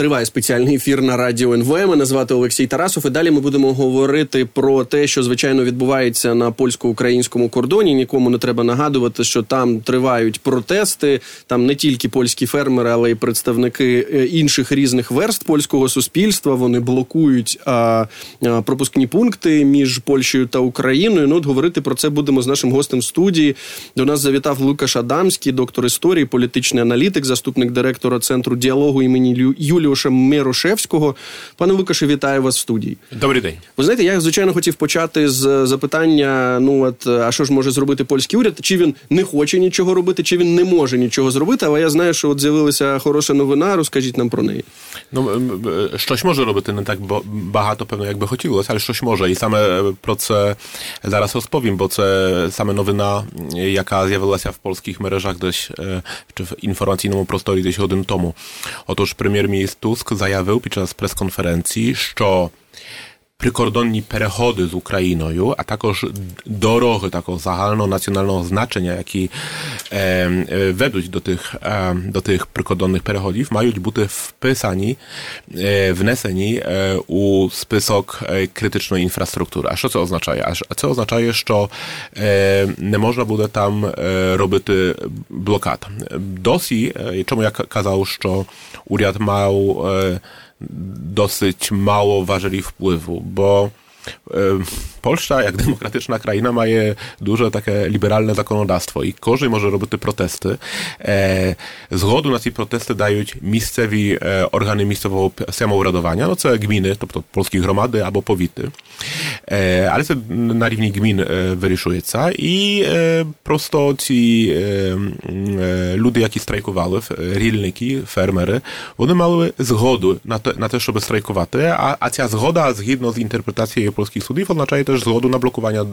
Триває спеціальний ефір на радіо НВ. Мене звати Олексій Тарасов. І далі ми будемо говорити про те, що звичайно відбувається на польсько-українському кордоні. Нікому не треба нагадувати, що там тривають протести. Там не тільки польські фермери, але й представники е, інших різних верст польського суспільства. Вони блокують а, а, пропускні пункти між Польщею та Україною. Ну от говорити про це будемо з нашим гостем в студії. До нас завітав Лукаш Адамський, доктор історії, політичний аналітик, заступник директора центру діалогу імені Юліуша Мирошевського. Пане Лукаше, вітаю вас в студії. Добрий день. Ви знаєте, я звичайно хотів почати з запитання: ну от а що ж може зробити польський уряд? Чи він не хоче нічого робити, чи він не може нічого зробити? Але я знаю, що от з'явилася хороша новина. Розкажіть нам про неї. Ну щось може робити не так багато, певно, як би хотілося, але щось може. І саме про це зараз розповім, бо це саме новина, яка з'явилася в польських мережах десь чи в інформаційному просторі десь годин тому. Отож, прем'єр-міністр Tusk заявив під час прес-конференції, що прикордонні переходи з Україною, а також дороги такого загальнонаціонального значення, які е, ведуть до тих, е, до тих прикордонних переходів, мають бути вписані, е, внесені е, у список критичної інфраструктури. А що це означає? А це означає, що не можна буде там робити блокад. Досі, чому я казав, що уряд мав dosyć mało ważyli wpływu, bo Polska, jak demokratyczna kraina, ma je duże takie liberalne zakonodawstwo i gorzej może robić te protesty. E, zgodu na te protesty dają miejscowi e, organy miejscowego samouradowania, no co gminy, to, to polskie gromady albo powity. E, ale to na równi gmin e, wyryszuje i e, prosto ci e, e, ludzie, jakie strajkowały, rilniki, fermery, one miały zgodu na, te, na to, żeby strajkować, a, a ta zgoda, zgodno z interpretacją Akademię Polskich Studiów odznaczaje też zgodę na blokowania e,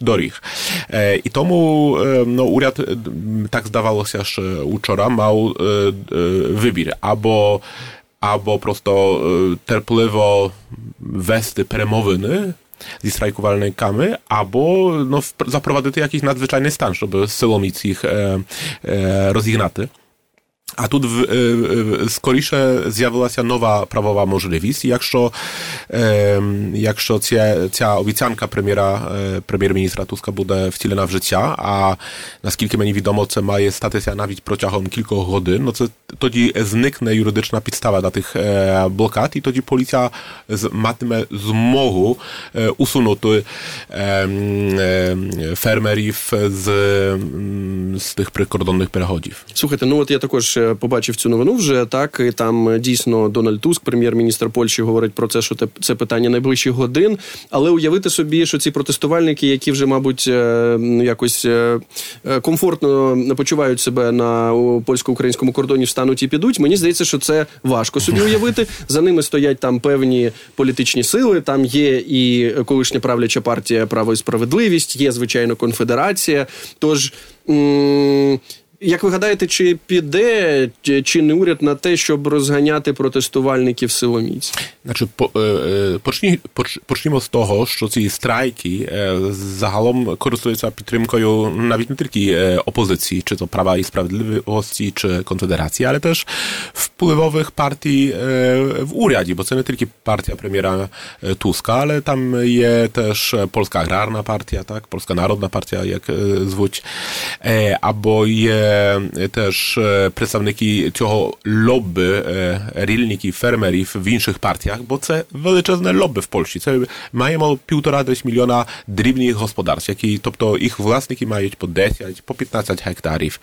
dorich. E, I tomu e, no, urad, tak zdawało się, że uczora mał wybór, albo albo prosto terpliwo westy premowiny z strajkowalnej kamy, albo no, zaprowadzić jakiś nadzwyczajny stan, żeby sylomić ich e, e, rozignaty. A tu w, w, скоріше з'явилася нова правова можливість. Якщо, е, якщо ця, ця обіцянка прем'єра, е, прем'єр-міністра Туска буде втілена в життя, а наскільки мені відомо, це має статися навіть протягом кількох годин, ну це тоді зникне юридична підстава для тих е, блокад, і тоді поліція матиме змогу е, усунути е, фермерів з, з тих прикордонних переходів. Слухайте, ну от я також побачив цю новину вже так. і Там дійсно Дональд Туск, прем'єр-міністр Польщі, говорить про це, що це питання найближчих годин. Але уявити собі, що ці протестувальники, які вже, мабуть, е, якось е, е, комфортно почувають себе на польсько-українському кордоні, встануть і підуть. Мені здається, що це важко собі уявити. За ними стоять там певні політичні сили. Там є і колишня правляча партія право і справедливість, є звичайно конфедерація. Тож. М- Як ви гадаєте, чи піде чинний уряд на те, щоб розганяти протестувальників силоміць? Значить, по, е, поч, почнімо з того, що ці страйки е, загалом користуються підтримкою навіть не тільки е, опозиції, чи то Prawa i Sprawiedliwości, czy Konfederacji, ale też wpływowych partii w urяді, bo to nie tylko partia premiera Tuska, ale tam jest też Polska Agrarna Partia, tak? Polska Narodna Partia, jak zwóć, albo jest теж представники цього лобби рільників, фермерів в інших партіях, бо це величезне лобби в Польщі. Це маємо півтора десь мільйона дрібних господарств, які, тобто їх власники мають по 10, по 15 гектарів.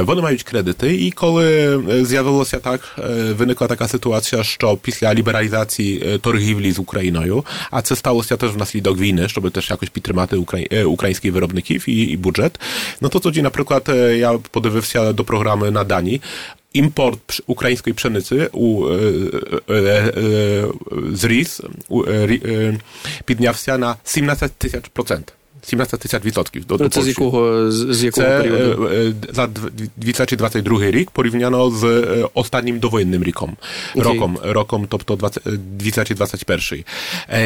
Вони мають кредити, і коли з'явилося так, виникла така ситуація, що після лібералізації торгівлі з Україною, а це сталося теж внаслідок війни, щоб теж якось підтримати українських виробників і, і бюджет, no to тоді, наприклад, ja podewywsia do programu na Danii import ukraińskiej pszenicy u, e, e, e, e z RIS e, e, na 17 tysięcy procent. 17 тисяч відсотків до, до Це з якого, з якого Це періоду? за 2022 рік порівняно з останнім довоєнним ріком, okay. роком, роком, тобто 20, 2021.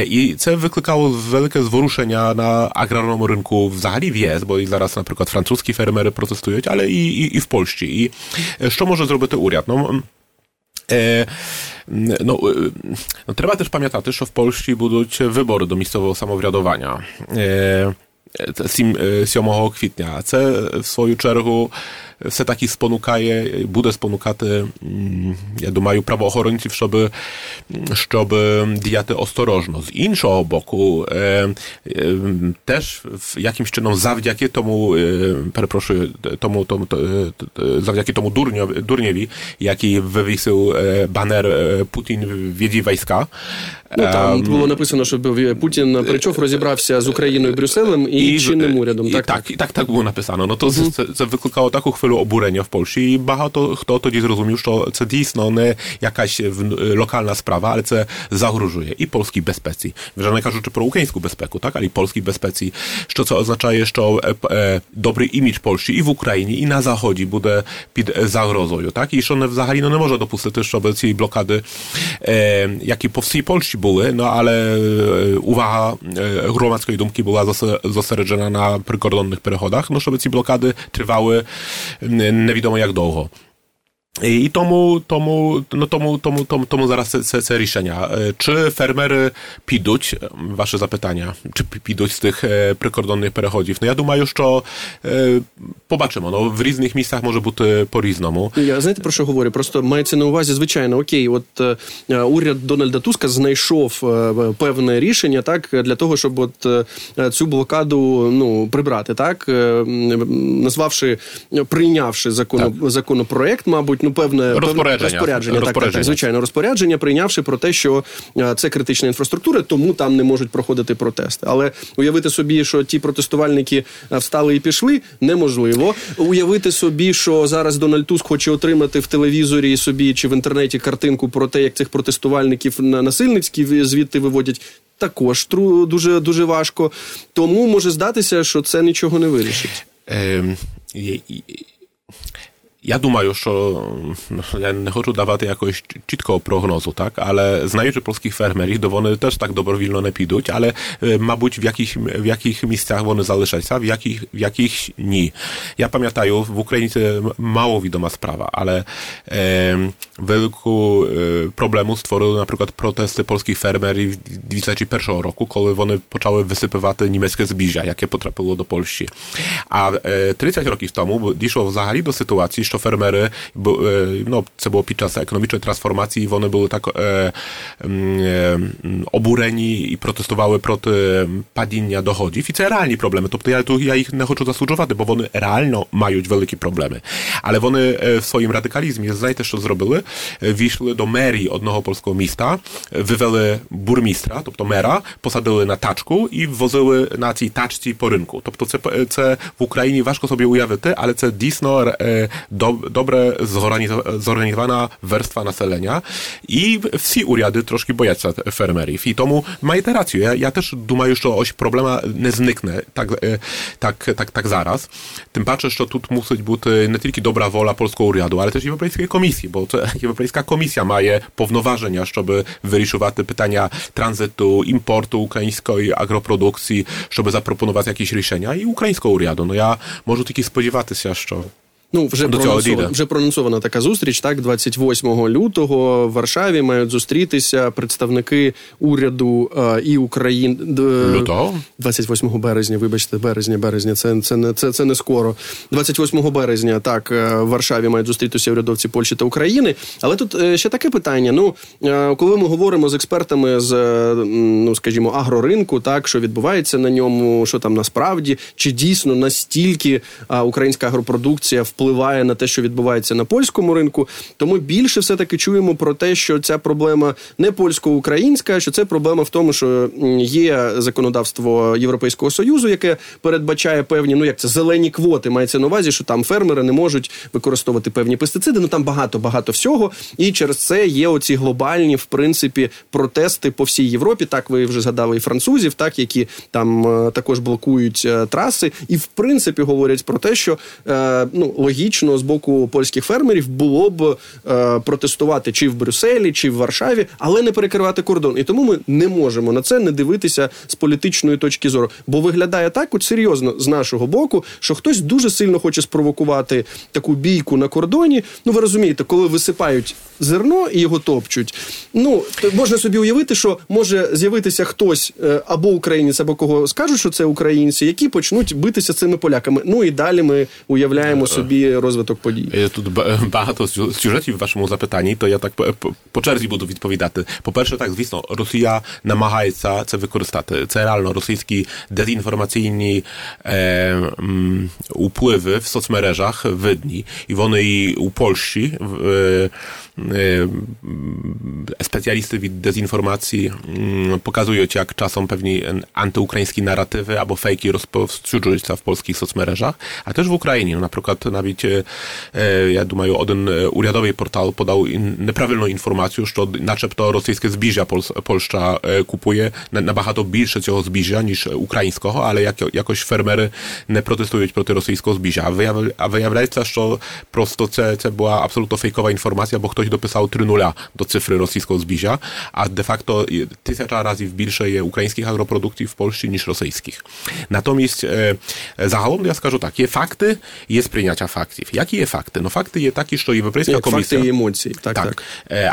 І це викликало велике зворушення на аграрному ринку взагалі в ЄС, бо і зараз, наприклад, французькі фермери протестують, але і, і, і в Польщі. І що може зробити уряд? Ну, no, no, треба теж пам'ятати, що в Польщі будуть вибори до місцевого самоврядування. 7 квітня. Це в свою чергу все таки спонукає, буде спонукати, я думаю, правоохоронців, щоб, щоб діяти осторожно. З іншого боку, теж якимś чином завдяки тому, перепрошую, тому, тому, завдяки тому durniowi, durniowi, jaki wywiesił baner Putin wiedzi wojska. Ну, там було написано, що Путін прийшов, розібрався з Україною, Брюсселем і, і чинним урядом. І, так, так, і так, так було написано. Ну, то uh-huh. це, це викликало таку хвилю обурення в Польщі, і багато хто тоді зрозумів, що це дійсно не якась локальна справа, але це загрожує і польській безпеці. Вже не кажучи про українську безпеку, так, але і польській безпеці, що це означає, що е, добрий імідж Польщі і в Україні, і на Заході буде під загрозою, так, і що не, взагалі ну, не може допустити, щоб ці блокади, е, які по всій Польщі були, no ale uwaga громадської думки була зосереджена на прикордонних переходах, no, щоб ці блокади тривали невідомо як довго. І тому тому, ну, тому, тому, тому, тому зараз це, це, це рішення. Чи фермери підуть, ваше запитання, чи підуть з тих прикордонних переходів? Ну, я думаю, що е, побачимо. Ну, в різних місцях може бути по-різному. Я знаєте, про що говорю? Просто мається на увазі, звичайно, окей, от е, уряд Дональда Туска знайшов е, певне рішення, так, для того, щоб от цю блокаду ну, прибрати, так, назвавши, прийнявши закон, так. законопроект, мабуть, ну, певне розпорядження, розпорядження, так, так, так, звичайно, розпорядження, прийнявши про те, що це критична інфраструктура, тому там не можуть проходити протести. Але уявити собі, що ті протестувальники встали і пішли, неможливо. Уявити собі, що зараз Дональд Туск хоче отримати в телевізорі собі чи в інтернеті картинку про те, як цих протестувальників на насильницькі звідти виводять. Також тру дуже дуже важко, тому може здатися, що це нічого не вирішить. Ем, ja думаю, що я не хочу давати якогось чіткого прогнозу, так, але знаючи polskich фермерів, то вони теж так добровільно не підуть, але, мабуть, в яких, в яких місцях вони залишаться, в яких, в яких ні. Я пам'ятаю, в Україні це mało відома справа, але е, велику е, проблему створили, наприклад, протести polskich фермерів 2001 року, коли вони почали висипувати німецьке збіжжя, яке потрапило до Польщі. А е, 30 років тому дійшло взагалі до ситуації, що фермери, no, це було під час економічної трансформації, вони були так е, е, обурені і протестували проти падіння доходів. І це реальні проблеми. Тобто я, я їх не хочу засуджувати, бо вони реально мають великі проблеми. Але вони в своїм радикалізмі, знаєте, що зробили? Війшли до мерії одного polskiego міста, вивели бурмістра, тобто мера, посадили на тачку і возили на цій тачці по ринку. Тобто це, це в Україні важко собі уявити, але це дійсно do, dobre zorganizowana warstwa naselenia i всі уряди трошки бояться фермерів. І тому маєте рацію. Я, я теж думаю, що ось проблема не зникне так, так, так, так зараз. Тим паче, що тут мусить бути не тільки добра воla polskiego уряду, ale też Європейської комісії, бо це Європейська комісія має повноваження, щоб вирішувати питання транзиту, імпорту української агропродукції, щоб запропонувати якісь рішення і українського уряду. Ну я можу тільки сподіватися, що Ну, вже проанонсована, вже проанонсована така зустріч. Так, 28 лютого в Варшаві мають зустрітися представники уряду е, і України Лютого? 28 березня. Вибачте, березня, березня. Це це не це, це не скоро. 28 березня так е, в Варшаві мають зустрітися урядовці Польщі та України. Але тут е, ще таке питання. Ну е, коли ми говоримо з експертами з ну, скажімо, агроринку, так що відбувається на ньому, що там насправді чи дійсно настільки українська агропродукція в впливає на те, що відбувається на польському ринку. Тому більше все таки чуємо про те, що ця проблема не польсько-українська, що це проблема в тому, що є законодавство Європейського союзу, яке передбачає певні, ну як це зелені квоти. Мається на увазі, що там фермери не можуть використовувати певні пестициди. Ну там багато багато всього. І через це є оці глобальні, в принципі, протести по всій Європі. Так ви вже згадали і французів, так які там е, також блокують е, траси, і в принципі говорять про те, що е, ну логічно з боку польських фермерів було б е, протестувати чи в Брюсселі, чи в Варшаві, але не перекривати кордон. І тому ми не можемо на це не дивитися з політичної точки зору. Бо виглядає так, от серйозно з нашого боку, що хтось дуже сильно хоче спровокувати таку бійку на кордоні. Ну ви розумієте, коли висипають зерно і його топчуть. Ну можна собі уявити, що може з'явитися хтось е, або українець, або кого скажуть, що це українці, які почнуть битися цими поляками. Ну і далі ми уявляємо собі розвиток подій. Тут багато сюжетів в вашому запитанні, то я так по, по черзі буду відповідати. По-перше, так, звісно, Росія намагається це використати. Це реально російські дезінформаційні е, м, upływy w соцмережах видні, і вони і у Польщі в, е, specjalisty від dezinformacji pokazują, jak czasem pewnie antyukraińskie narratywy albo fejki rozpowsюджують w polskich соцмережах, a też w Ukrainie. No, na przykład навіть, я думаю, один урядовий портал подав неправильну інформацію, що начебто російське збіжжя Польща купує набагато більше цього збіжжя, ніж українського, але як, якось фермери не протестують проти російського збіжжя. А виявляється, що просто це, це була абсолютно фейкова інформація, бо хтось dopisał trynula do cyfry rosyjskiego zbizia, a de facto tysiąca razy більше є українських агропродуктів в Польщі, ніж російських. Натомість, загалом я скажу так, є факти, є сприйняття фактів. Які є факти? Ну, факти є такі, що Європейська Як комісія... Факти і емоції, так, так. так.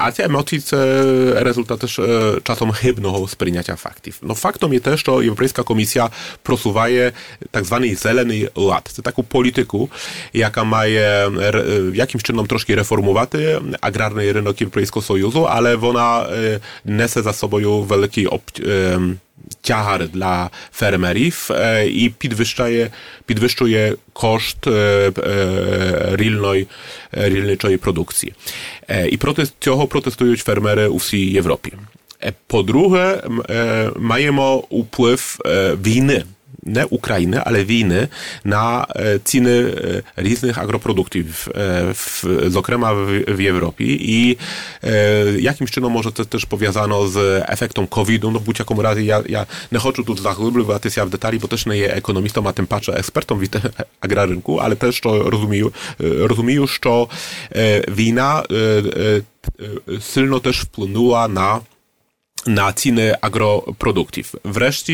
А ці емоції – це результат теж часом хибного сприйняття фактів. Ну, фактом є те, що Європейська комісія просуває так званий зелений лад. Це таку політику, яка має якимś чином трошки реформувати аграрний ринок Європейського Союзу, але вона несе за собою великий ciachar dla fermerów e, i podwyższaje, podwyższuje koszt e, e, rolnej, rolniczej produkcji. I protest tego protestują fermery w całej Europie. Po drugie, mają upływ winy не України, ale winy na ceny różnych agroproduktów, zokrema w, w Europie i jakimś czynom może to też powiązano z efektem COVID-u, no w buciakom razie ja, ja nie chcę tu zagłębiać się w detali, bo też nie jest ekonomistą, a tym patrzę ekspertom w agrarynku, ale też to rozumію, rozumію, że wina silno też wpłynęła na na ceny agroproduktów. Wreszcie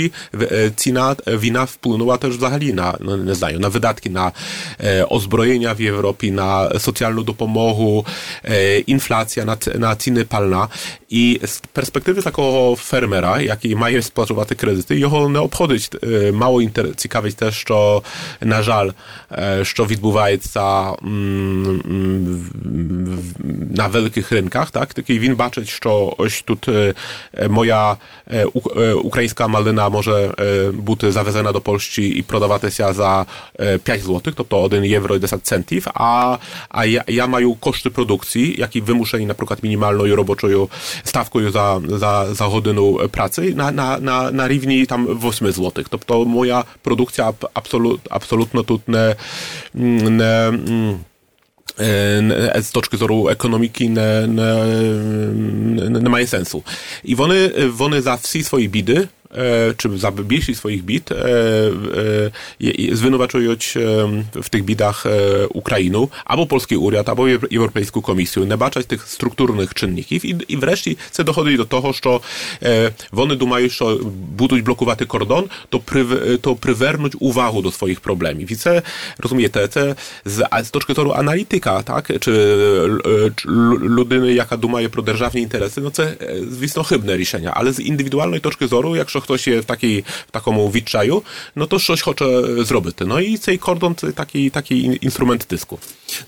cena wina wpłynęła też взагалі na, no nie знаю, na wydatki na e, ozbrojenia w Europie, na socjalną dopomogę, e, inflacja, na, na ceny palna. I z perspektywy takiego fermera, jaki mają spłacowaty kredyty, jeho neobchodzić e, mało inter- ciekawieć też, co na żal, e, co odbywa mm, mm, na wielkich rynkach, tak? Tylko win baczyć, co oś tu e, moja ukraińska malina może buty zawiezena do Polski i prodawane się za 5 zł, to to 1 euro i 10 centów, a, a ja, ja mają koszty produkcji, jak i wymuszeni na przykład minimalną i roboczoją stawką za, za, za godzinę pracy na, na, na, na równi tam 8 zł. To, to moja produkcja absolut, absolutno tu nie, nie z точки зору економіки не, не, не, не має сенсу. І вони, вони за всі свої біди E, czy zabieśli swoich bit, e, e, zwynowaczując w tych bidach Ukrainu, albo polski uriad, albo Europejską Komisję, nabaczać tych strukturnych czynników i, i wreszcie chcę dochodzić do tego, że one dumają, że buduć blokowaty kordon, to, pryw, to przywernąć uwagę do swoich problemów. I te, rozumie, te, te z, z toczki toru analityka, tak, czy, czy ludyny, jaka dumaje pro interesy, no to jest, chybne ryszenia, ale z indywidualnej toczki zoru, jak się ktoś je w, takiej, w taką відчаю, no to щось хоче зробити. Ну і цей кордон це такий, такий інструмент тиску.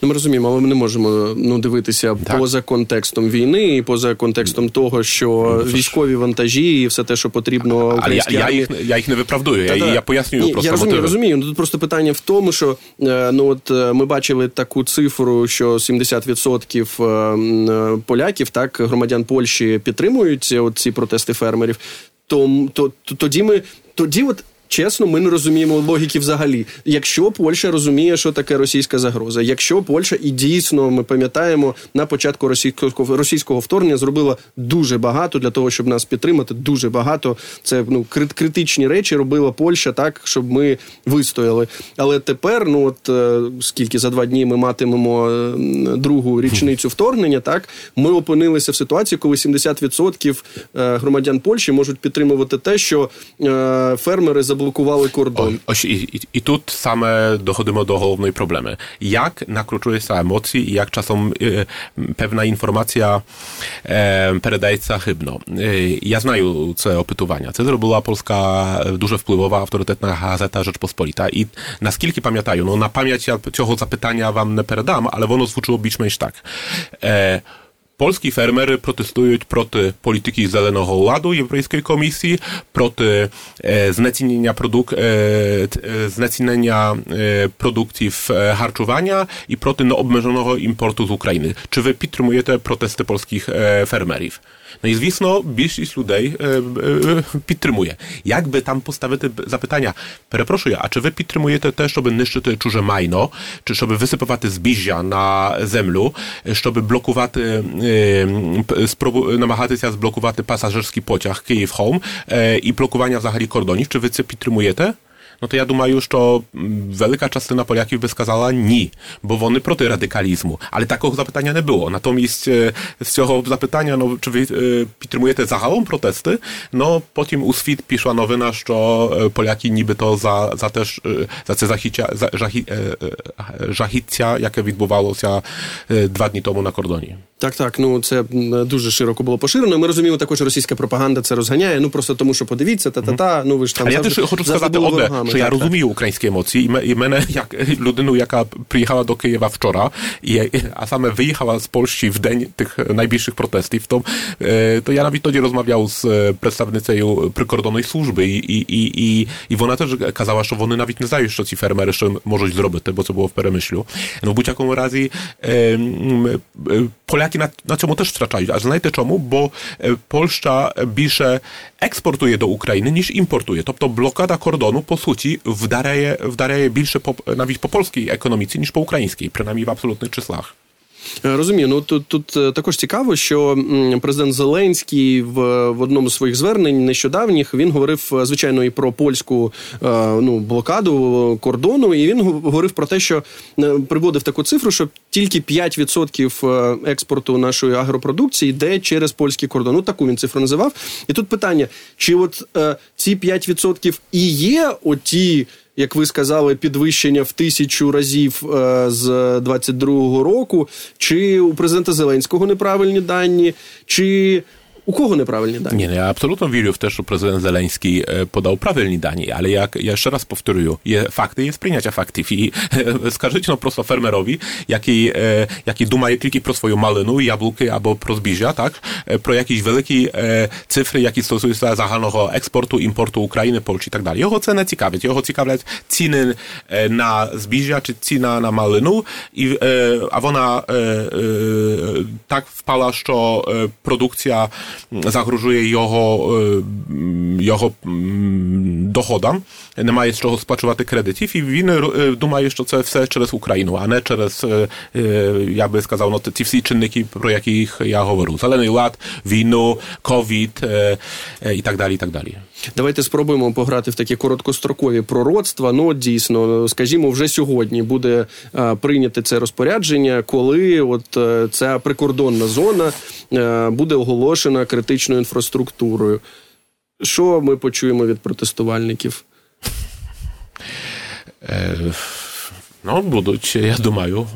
Ну, ми розуміємо, але ми не можемо ну, дивитися так. поза контекстом війни і поза контекстом того, що ну, військові вантажі і все те, що потрібно. Але я, я, їх, я їх не виправдую, я, я пояснюю Ні, просто. Я розумію, розумію. Тут просто питання в тому, що ну, от, ми бачили таку цифру, що 70% поляків, так, громадян Польщі підтримують ці протести фермерів то, то, то тоді ми тоді, от чесно, ми не розуміємо логіки взагалі. Якщо Польща розуміє, що таке російська загроза, якщо Польща і дійсно ми пам'ятаємо на початку російського російського вторгнення зробила дуже багато для того, щоб нас підтримати, дуже багато. Це ну критичні речі робила Польща так, щоб ми вистояли. Але тепер, ну от е, скільки за два дні ми матимемо е, другу річницю вторгнення, так ми опинилися в ситуації, коли 70% е, громадян Польщі можуть підтримувати те, що фермери заблокували кордон. Ось і, і, і тут саме доходимо до головної проблеми. Як накручується емоції, і як часом е, певна інформація е, передається хибно. Е, я знаю це опитування. Це зробила польська дуже впливова авторитетна газета Rzeczpospolita. І наскільки пам'ятаю, ну на пам'ять я цього запитання вам не передам, але воно звучило більш-менш так. Е, Polski fermer protestuje proty polityki Zielonego Ładu Europejskiej Komisji, proty e, znecinienia, produk e, e, znecinienia e, produkcji e, harczowania i proty no, obmężonego importu z Ukrainy. Czy wy pitrmujecie protesty polskich e, fermerów? No i звісно, більшість людей е, е, підтримує. Як би там поставити запитання? Перепрошую, а чи ви підтримуєте те, щоб нищити чуже майно, чи щоб висипувати збіжжя на землю, щоб блокувати, е, спробу, намагатися зблокувати пасажирський потяг Київ-Холм і блокування взагалі кордонів? Чи ви це підтримуєте? no to ja думаю, що велика частина поляків би сказала ні, бо вони проти радикалізму. Але такого запитання не було. Натомість з цього запитання, no, czy wy підтримуєте загалом протести, no потім у світ пішла новина, що поляки нібито за, за теж за це захиття, за, жахі, жахіття, яке відбувалося два дні тому на кордоні. Так, так, ну це дуже широко було поширено. Ми розуміємо, також російська пропаганда це розганяє. Ну просто тому, що подивіться, та та та ну ви ж там. А я теж хочу сказати одне, що я розумію українські емоції, і мене як людину, яка приїхала до Києва вчора, і а саме виїхала з Польщі в день тих найбільших протестів, то, то я навіть тоді розмовляв з представницею прикордонної служби, і, і, і, і, і вона теж казала, що вони навіть не знають, що ці фермери ще можуть зробити, бо це було в перемишлю. Ну в будь-якому разі е, Поляки Polaki na, na czemu też straczają. A знаєте чому? Бо Польща більше експортує до України, ніж імпортує. Тобто блокада кордону, по суті, вдаряє, вдаряє більше по, навіть по польській економіці, ніж по українській, принаймні в абсолютних числах. Е, розумію, ну тут тут е, також цікаво, що президент Зеленський в в одному з своїх звернень нещодавніх він говорив е, звичайно і про польську ну блокаду кордону, і він говорив про те, що приводив таку цифру, що тільки 5% експорту нашої агропродукції йде через польський кордон. Ну таку він цифру називав. І тут питання: чи от ці 5% і є оті як ви сказали, підвищення в тисячу разів е, з 22-го року, чи у президента Зеленського неправильні дані, чи у кого неправильні дані? Ні, я абсолютно вірю в те, що президент Зеленський подав правильні дані, але як я ще раз повторюю, є факти, є сприйняття фактів. І скажіть no просто фермерові, який, який думає тільки про свою малину, яблуки або про збіжжя, так, про якісь великі цифри, які стосуються загального експорту, імпорту України, Польщі і так далі. Його це не цікавить. Його цікавлять ціни на збіжжя чи ціна на малину, і, а вона так впала, що продукція загрожує його його доходам, немає з чого сплачувати кредитів, і він думає, що це все через Україну, а не через, я би сказав, no, ці всі чинники, про яких я говорю. Зелений лад, війну, ковід і так далі, і так далі. Давайте спробуємо пограти в такі короткострокові пророцтва. Ну, дійсно, скажімо, вже сьогодні буде прийняте це розпорядження, коли от ця прикордонна зона буде оголошена критичною інфраструктурою. Що ми почуємо від протестувальників? No, будуть, я думаю,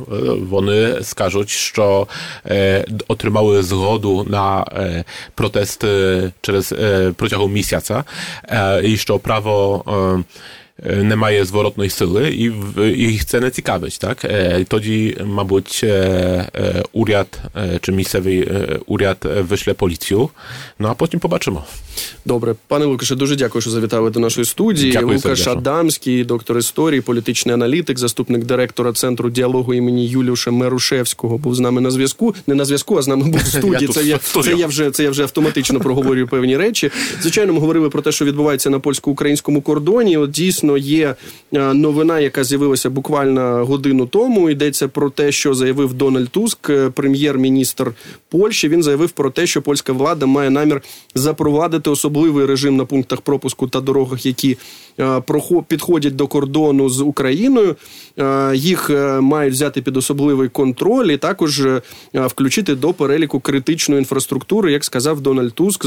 вони скажуть, що е, отримали згоду на е, протест через е, протягом місяця, і що право е, немає зворотної сили і, їх це не цікавить. Так? Е, Тоді, мабуть, е, е, уряд чи місцевий уряд вишле поліцію, ну а потім побачимо. Добре, пане Лукаше, дуже дякую, що завітали до нашої студії. Дякую, Лукаш сердечно. Адамський, доктор історії, політичний аналітик, заступник директора центру діалогу імені Юліуша Мерушевського, був з нами на зв'язку. Не на зв'язку, а з нами був в студії. Це я, це я вже це я вже автоматично проговорюю певні речі. Звичайно, ми говорили про те, що відбувається на польсько-українському кордоні. От дійсно є е, новина, яка з'явилася буквально годину тому. Йдеться про те, що заявив Дональд Туск, е, прем'єр-міністр Польщі. Він заявив про те, що польська влада має намір запровадити особливий режим на пунктах пропуску та дорогах, які е, підходять до кордону з Україною. Їх мають взяти під особливий контроль і також включити до переліку критичної інфраструктури, як сказав Дональд Туск.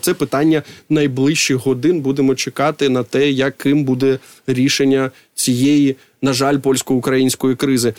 Це питання найближчих годин. Будемо чекати на те, яким буде рішення цієї, на жаль, польсько-української кризи.